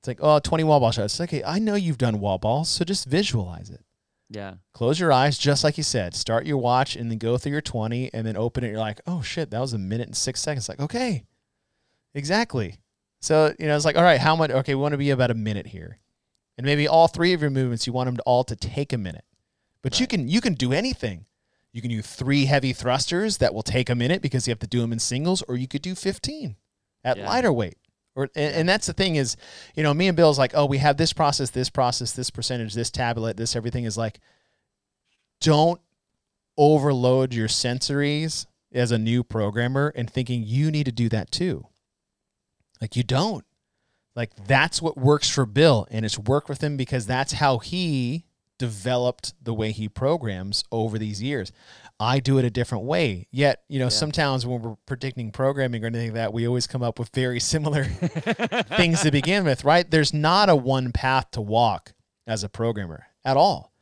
it's like oh 20 wall ball shots. It's like okay i know you've done wall balls so just visualize it. Yeah. close your eyes just like you said. Start your watch and then go through your 20 and then open it. You're like oh shit that was a minute and six seconds. Like okay. Exactly. So you know it's like all right how much okay we want to be about a minute here. And maybe all three of your movements you want them to all to take a minute. But you can you can do anything. You can do three heavy thrusters that will take a minute because you have to do them in singles or you could do 15 at Yeah. lighter weight or and, and that's the thing is you know me and bill's like oh we have this process this process this percentage this tablet this everything is like don't overload your sensories as a new programmer and thinking you need to do that too. Like you don't. Like that's what works for Bill and it's worked with him because that's how he developed the way he programs over these years. I do it a different way. Yet, you know, Yeah. sometimes when we're predicting programming or anything like that, we always come up with very similar things to begin with, right? There's not a one path to walk as a programmer at all.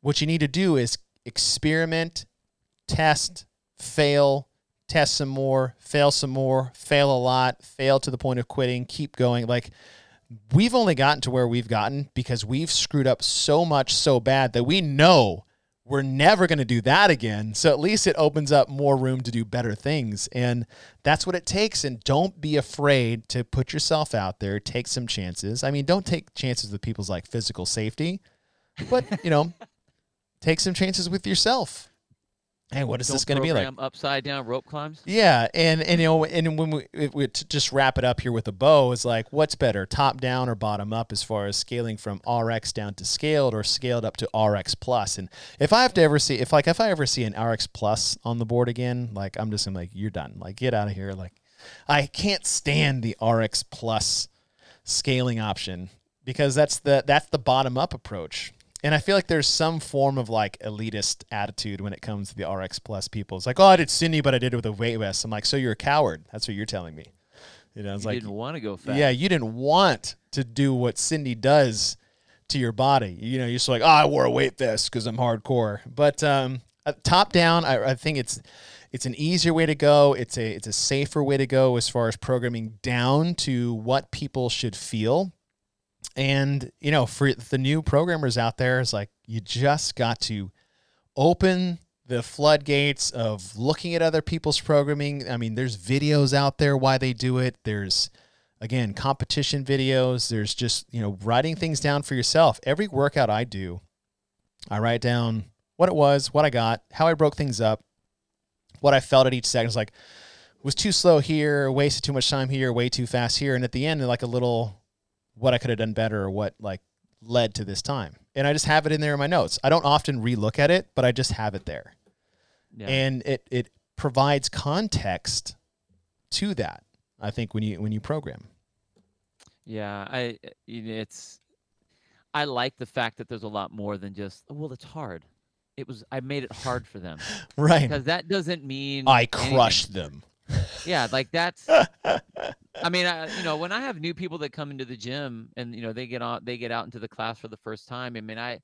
What you need to do is experiment, test, fail, test some more, fail some more, fail a lot, fail to the point of quitting, keep going. Like we've only gotten to where we've gotten because we've screwed up so much so bad that we know we're never going to do that again. So at least it opens up more room to do better things. And that's what it takes. And don't be afraid to put yourself out there, take some chances. I mean, don't take chances with people's like physical safety, but you know, take some chances with yourself. Hey, what is this going to be like? Upside down rope climbs. Yeah, and and you know, and when we, we to just wrap it up here with a bow, is like, what's better, top down or bottom up, as far as scaling from RX down to scaled or scaled up to RX plus? And if I have to ever see, if like if I ever see an RX plus on the board again, like I'm just gonna like, you're done, like get out of here, like I can't stand the RX plus scaling option because that's the that's the bottom up approach. And I feel like there's some form of like elitist attitude when it comes to the RX plus people. It's like, oh, I did Cindy, but I did it with a weight vest. I'm like, so you're a coward. That's what you're telling me. You know, it's like didn't want to go fast. yeah, you didn't want to do what Cindy does to your body. You know, you're just like, oh, I wore a weight vest because I'm hardcore. But um, Uh, top down, I, I think it's it's an easier way to go. It's a it's a safer way to go as far as programming down to what people should feel. And you know, for the new programmers out there, it's like you just got to open the floodgates of looking at other people's programming. I mean, there's videos out there why they do it. There's again competition videos. There's just you know writing things down for yourself. Every workout I do, I write down what it was, what I got, how I broke things up, what I felt at each second. It's like was too slow here, wasted too much time here, way too fast here, and at the end, like a little what I could have done better or what like led to this time. And I just have it in there in my notes. I don't often relook at it, but I just have it there. Yeah. And it it provides context to that. I think when you when you program. Yeah, I it's I like the fact that there's a lot more than just "Oh, well, it's hard. It was I made it hard for them Right. because that doesn't mean I anything. crushed them. Yeah, like that's. I mean, I, you know, when I have new people that come into the gym and you know they get on, they get out into the class for the first time. I mean, I,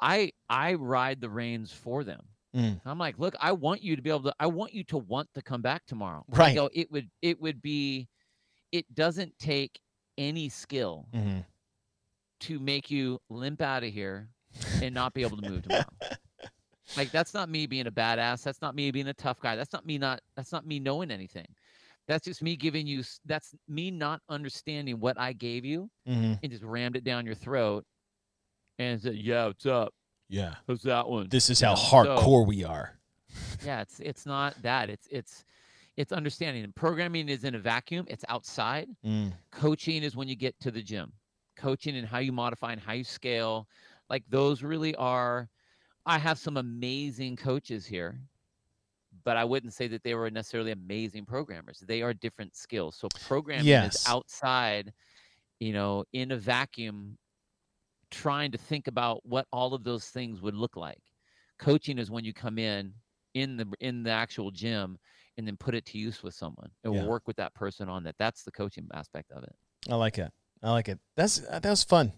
I, I ride the reins for them. Mm. I'm like, look, I want you to be able to. I want you to want to come back tomorrow. Right. go, it would, it would be, it doesn't take any skill hmm to make you limp out of here and not be able to move tomorrow. like that's not me being a badass. That's not me being a tough guy. That's not me not that's not me knowing anything. That's just me giving you that's me not understanding what I gave you hmm and just rammed it down your throat and said, "Yeah, what's up? Yeah. How's that one?" This is You how know, so- hardcore we are. yeah, it's it's not that. It's it's it's understanding. And programming is in a vacuum. It's outside. Mm. coaching is when you get to the gym coaching and how you modify and how you scale like those really are i have some amazing coaches here but i wouldn't say that they were necessarily amazing programmers they are different skills so programming Yes. is outside you know in a vacuum trying to think about what all of those things would look like coaching is when you come in in the in the actual gym and then put it to use with someone and Yeah. work with that person on that that's the coaching aspect of it I like it. I like it. That's uh, that was fun.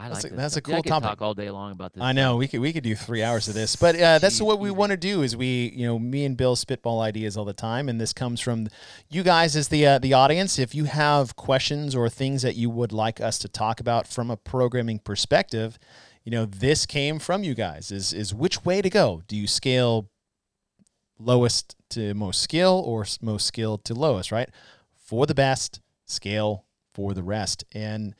I That's a- that's a stuff. Yeah, I cool could topic. Talk all day long about this. I know we could we could do three hours of this, but uh, that's Jeez, what we easy. want to do. Is we you know me and Bill spitball ideas all the time, and this comes from you guys as the uh, the audience. If you have questions or things that you would like us to talk about from a programming perspective, you know this came from you guys. Is is which way to go? Do you scale lowest to most skill or most skill to lowest? Right, for the best scale for the rest, and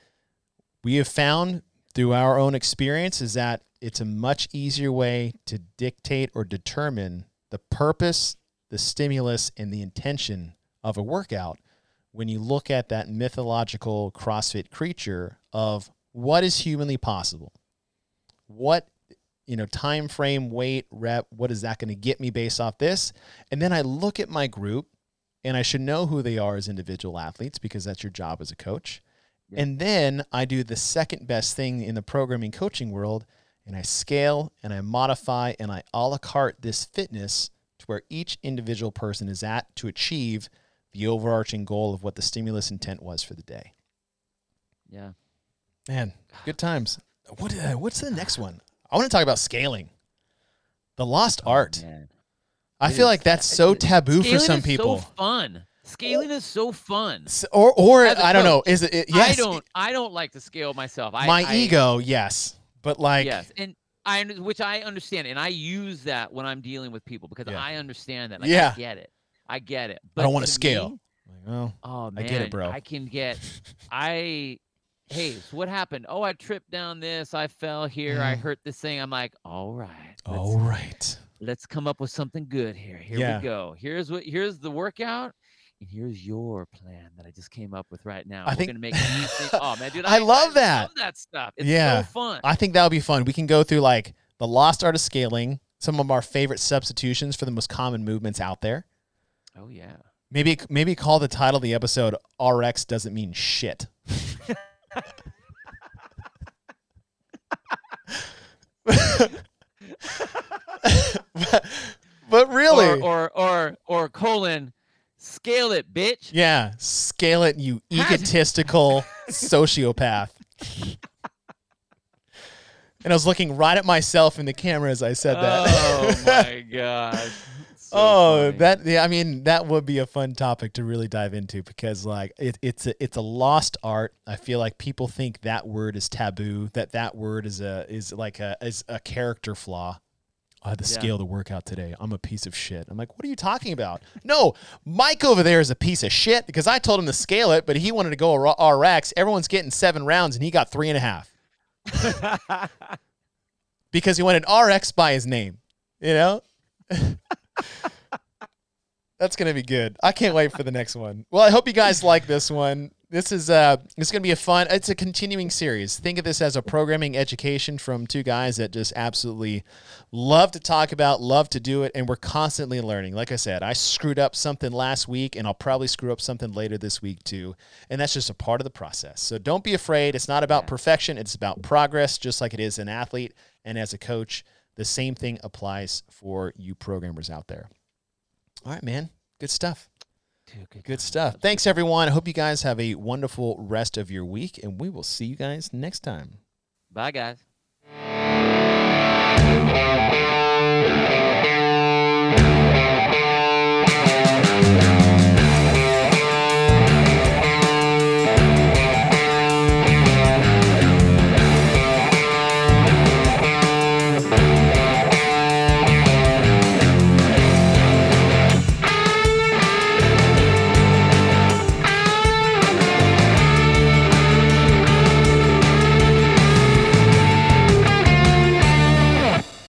we have found through our own experience is that it's a much easier way to dictate or determine the purpose, the stimulus, and the intention of a workout when you look at that mythological CrossFit creature of what is humanly possible. What you know, time frame, weight, rep, what is that going to get me based off this? And then I look at my group and I should know who they are as individual athletes because that's your job as a coach. And then I do the second best thing in the programming coaching world and I scale and I modify and I a la carte this fitness to where each individual person is at to achieve the overarching goal of what the stimulus intent was for the day. Yeah. Man, good times. What uh, what's the next one? I want to talk about scaling. The lost art. Oh. I feel like that's so taboo for some people. So fun. Scaling is so fun. Or or a I don't know. Is it, it yes? I don't. I don't like to scale myself. I, my I- ego, yes. But like yes, and I which I understand, and I use that when I'm dealing with people because Yeah. I understand that. Like, Yeah. I get it. I get it. I But don't want to scale. me- Like, well, oh I get it, bro. I can get. I. Hey, so what happened? Oh, I tripped down this. I fell here. I Mm. hurt this thing. I'm like, all right. All right. let's come up with something good here. Here Yeah. we go. Here's what here's the workout, and here's your plan that I just came up with right now. I We're think- gonna make. Oh man, dude, I love that. love that stuff. It's Yeah. so fun. I think that would be fun. We can go through like the lost art of scaling, some of our favorite substitutions for the most common movements out there. oh yeah. Maybe maybe call the title of the episode RX doesn't mean shit. but, but really, Or, or or or colon, scale it, bitch. yeah, scale it, you egotistical sociopath. And I was looking right at myself in the camera as I said that. Oh my gosh. So oh, funny. that yeah, I mean that would be a fun topic to really dive into because like it, it's a it's a lost art. I feel like people think that word is taboo. That that word is a is like a is a character flaw. I had to Yeah. scale the workout today. I'm a piece of shit. I'm like, what are you talking about? No, Mike over there is a piece of shit because I told him to scale it, but he wanted to go RX. Everyone's getting seven rounds and he got three and a half because he wanted RX by his name. You know? That's gonna be good. I can't wait for the next one. Well, I hope you guys like this one. This is uh it's gonna be a fun it's a continuing series. Think of this as a programming education from two guys that just absolutely love to talk about, love to do it, and we're constantly learning. Like I said, I screwed up something last week and I'll probably screw up something later this week too. And that's just a part of the process. So don't be afraid. It's not about perfection, it's about progress, just like it is an athlete and as a coach. The same thing applies for you programmers out there. All right, man. Good stuff. Dude, good, good stuff. Thanks, everyone. I hope you guys have a wonderful rest of your week, and we will see you guys next time. Bye, guys.